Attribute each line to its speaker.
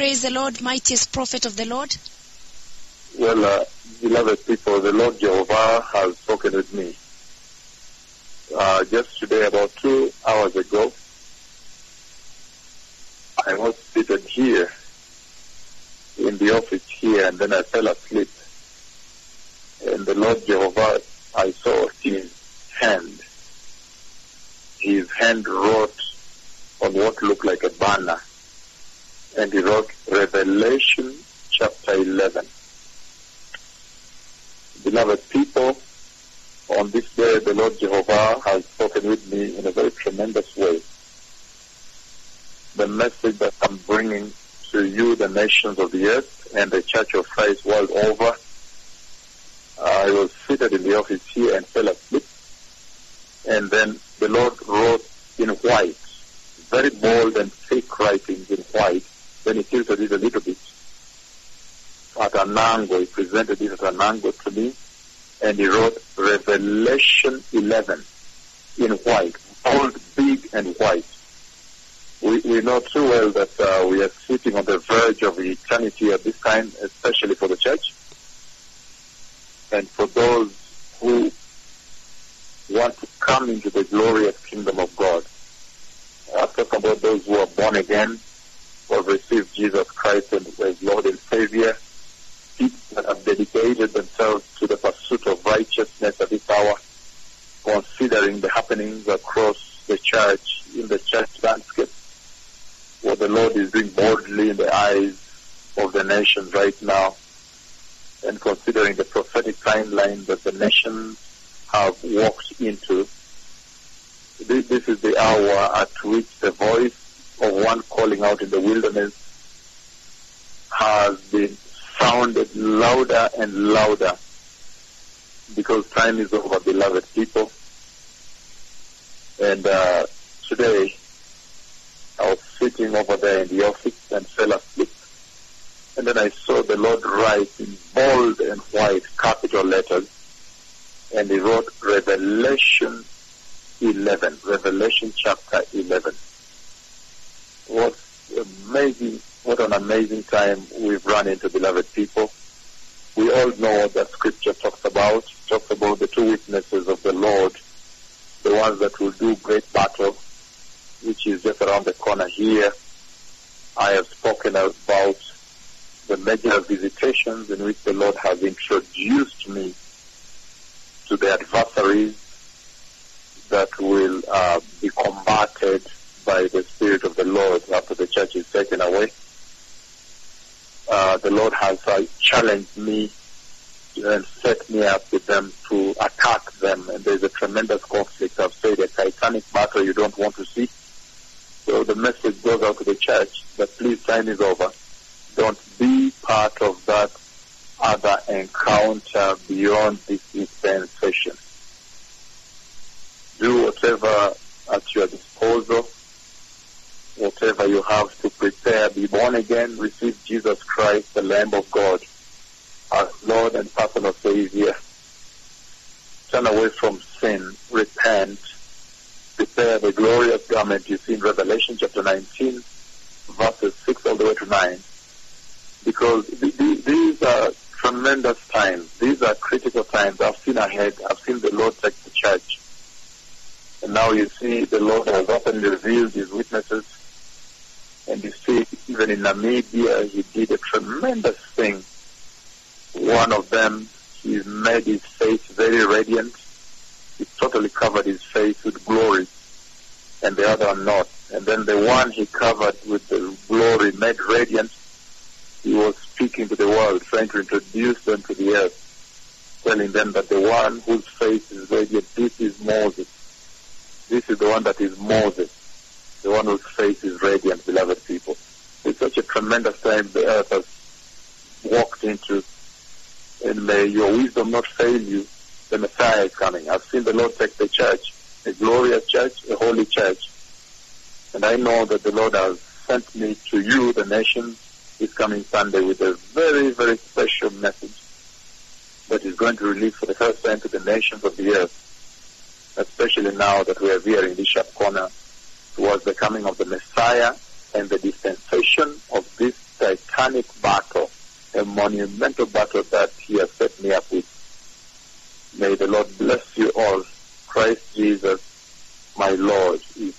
Speaker 1: Praise the Lord, mightiest prophet of the Lord.
Speaker 2: Well, uh, beloved people, the Lord Jehovah has spoken with me. Uh, just today, about two hours ago, I was seated here in the office here, and then I fell asleep. And the Lord Jehovah, I saw his hand. His hand wrote on what looked like a banner. And he wrote Revelation chapter 11. Beloved people, on this day the Lord Jehovah has spoken with me in a very tremendous way. The message that I'm bringing to you, the nations of the earth, and the Church of Christ world over. I was seated in the office here and fell asleep. And then the Lord wrote in white, very bold and thick writings in white. Then he tilted it a little bit at an angle. He presented it at an angle to me. And he wrote Revelation 11 in white, bold, big, and white. We, we know too well that uh, we are sitting on the verge of eternity at this time, especially for the church. And for those who want to come into the glorious kingdom of God. I talk about those who are born again, who have received Jesus Christ as Lord and Savior, people that have dedicated themselves to the pursuit of righteousness at this hour, considering the happenings across the church, in the church landscape, what the Lord is doing boldly in the eyes of the nations right now, and considering the prophetic timeline that the nations have walked into. This, this is the hour at which the voice out in the wilderness has been sounded louder and louder because time is over, beloved people. And uh, today, I was sitting over there in the office and fell asleep. And then I saw the Lord write in bold and white capital letters, and he wrote Revelation 11, Revelation chapter 11. What amazing, what an amazing time we've run into, beloved people. We all know that scripture talks about, talks about the two witnesses of the Lord, the ones that will do great battle, which is just around the corner here. I have spoken about the major visitations in which the Lord has introduced me to the adversaries that will uh, be combated by the Lord after the church is taken away. Uh, the Lord has uh, challenged me and set me up with them to attack them, and there's a tremendous conflict. I've said a titanic battle you don't want to see. So the message goes out to the church that please time is over. Don't be part of that other encounter beyond this dispensation. Do whatever at your disposal, whatever you have to prepare, be born again, receive Jesus Christ, the Lamb of God, as Lord and personal Savior. Turn away from sin, repent, prepare the glorious garment you see in Revelation chapter 19, verses 6 all the way to 9. Because these are tremendous times. These are critical times. I've seen ahead. I've seen the Lord take the church. And now you see the Lord has openly revealed his witnesses. In Namibia, he did a tremendous thing. One of them, he made his face very radiant. He totally covered his face with glory. And the other not. And then the one he covered with the glory made radiant, he was speaking to the world, trying to introduce them to the earth, telling them that the one whose face is radiant, this is Moses. This is the one that is Moses, the one whose face is radiant, beloved people. Tremendous time the earth has walked into, and may your wisdom not fail you. The Messiah is coming. I've seen the Lord take the church, a glorious church, a holy church, and I know that the Lord has sent me to you, the nations, this coming Sunday with a very, very special message that is going to release for the first time to the nations of the earth, especially now that we are here in Bishop Corner towards the coming of the Messiah and the of this titanic battle, a monumental battle that He has set me up with. May the Lord bless you all. Christ Jesus, my Lord, is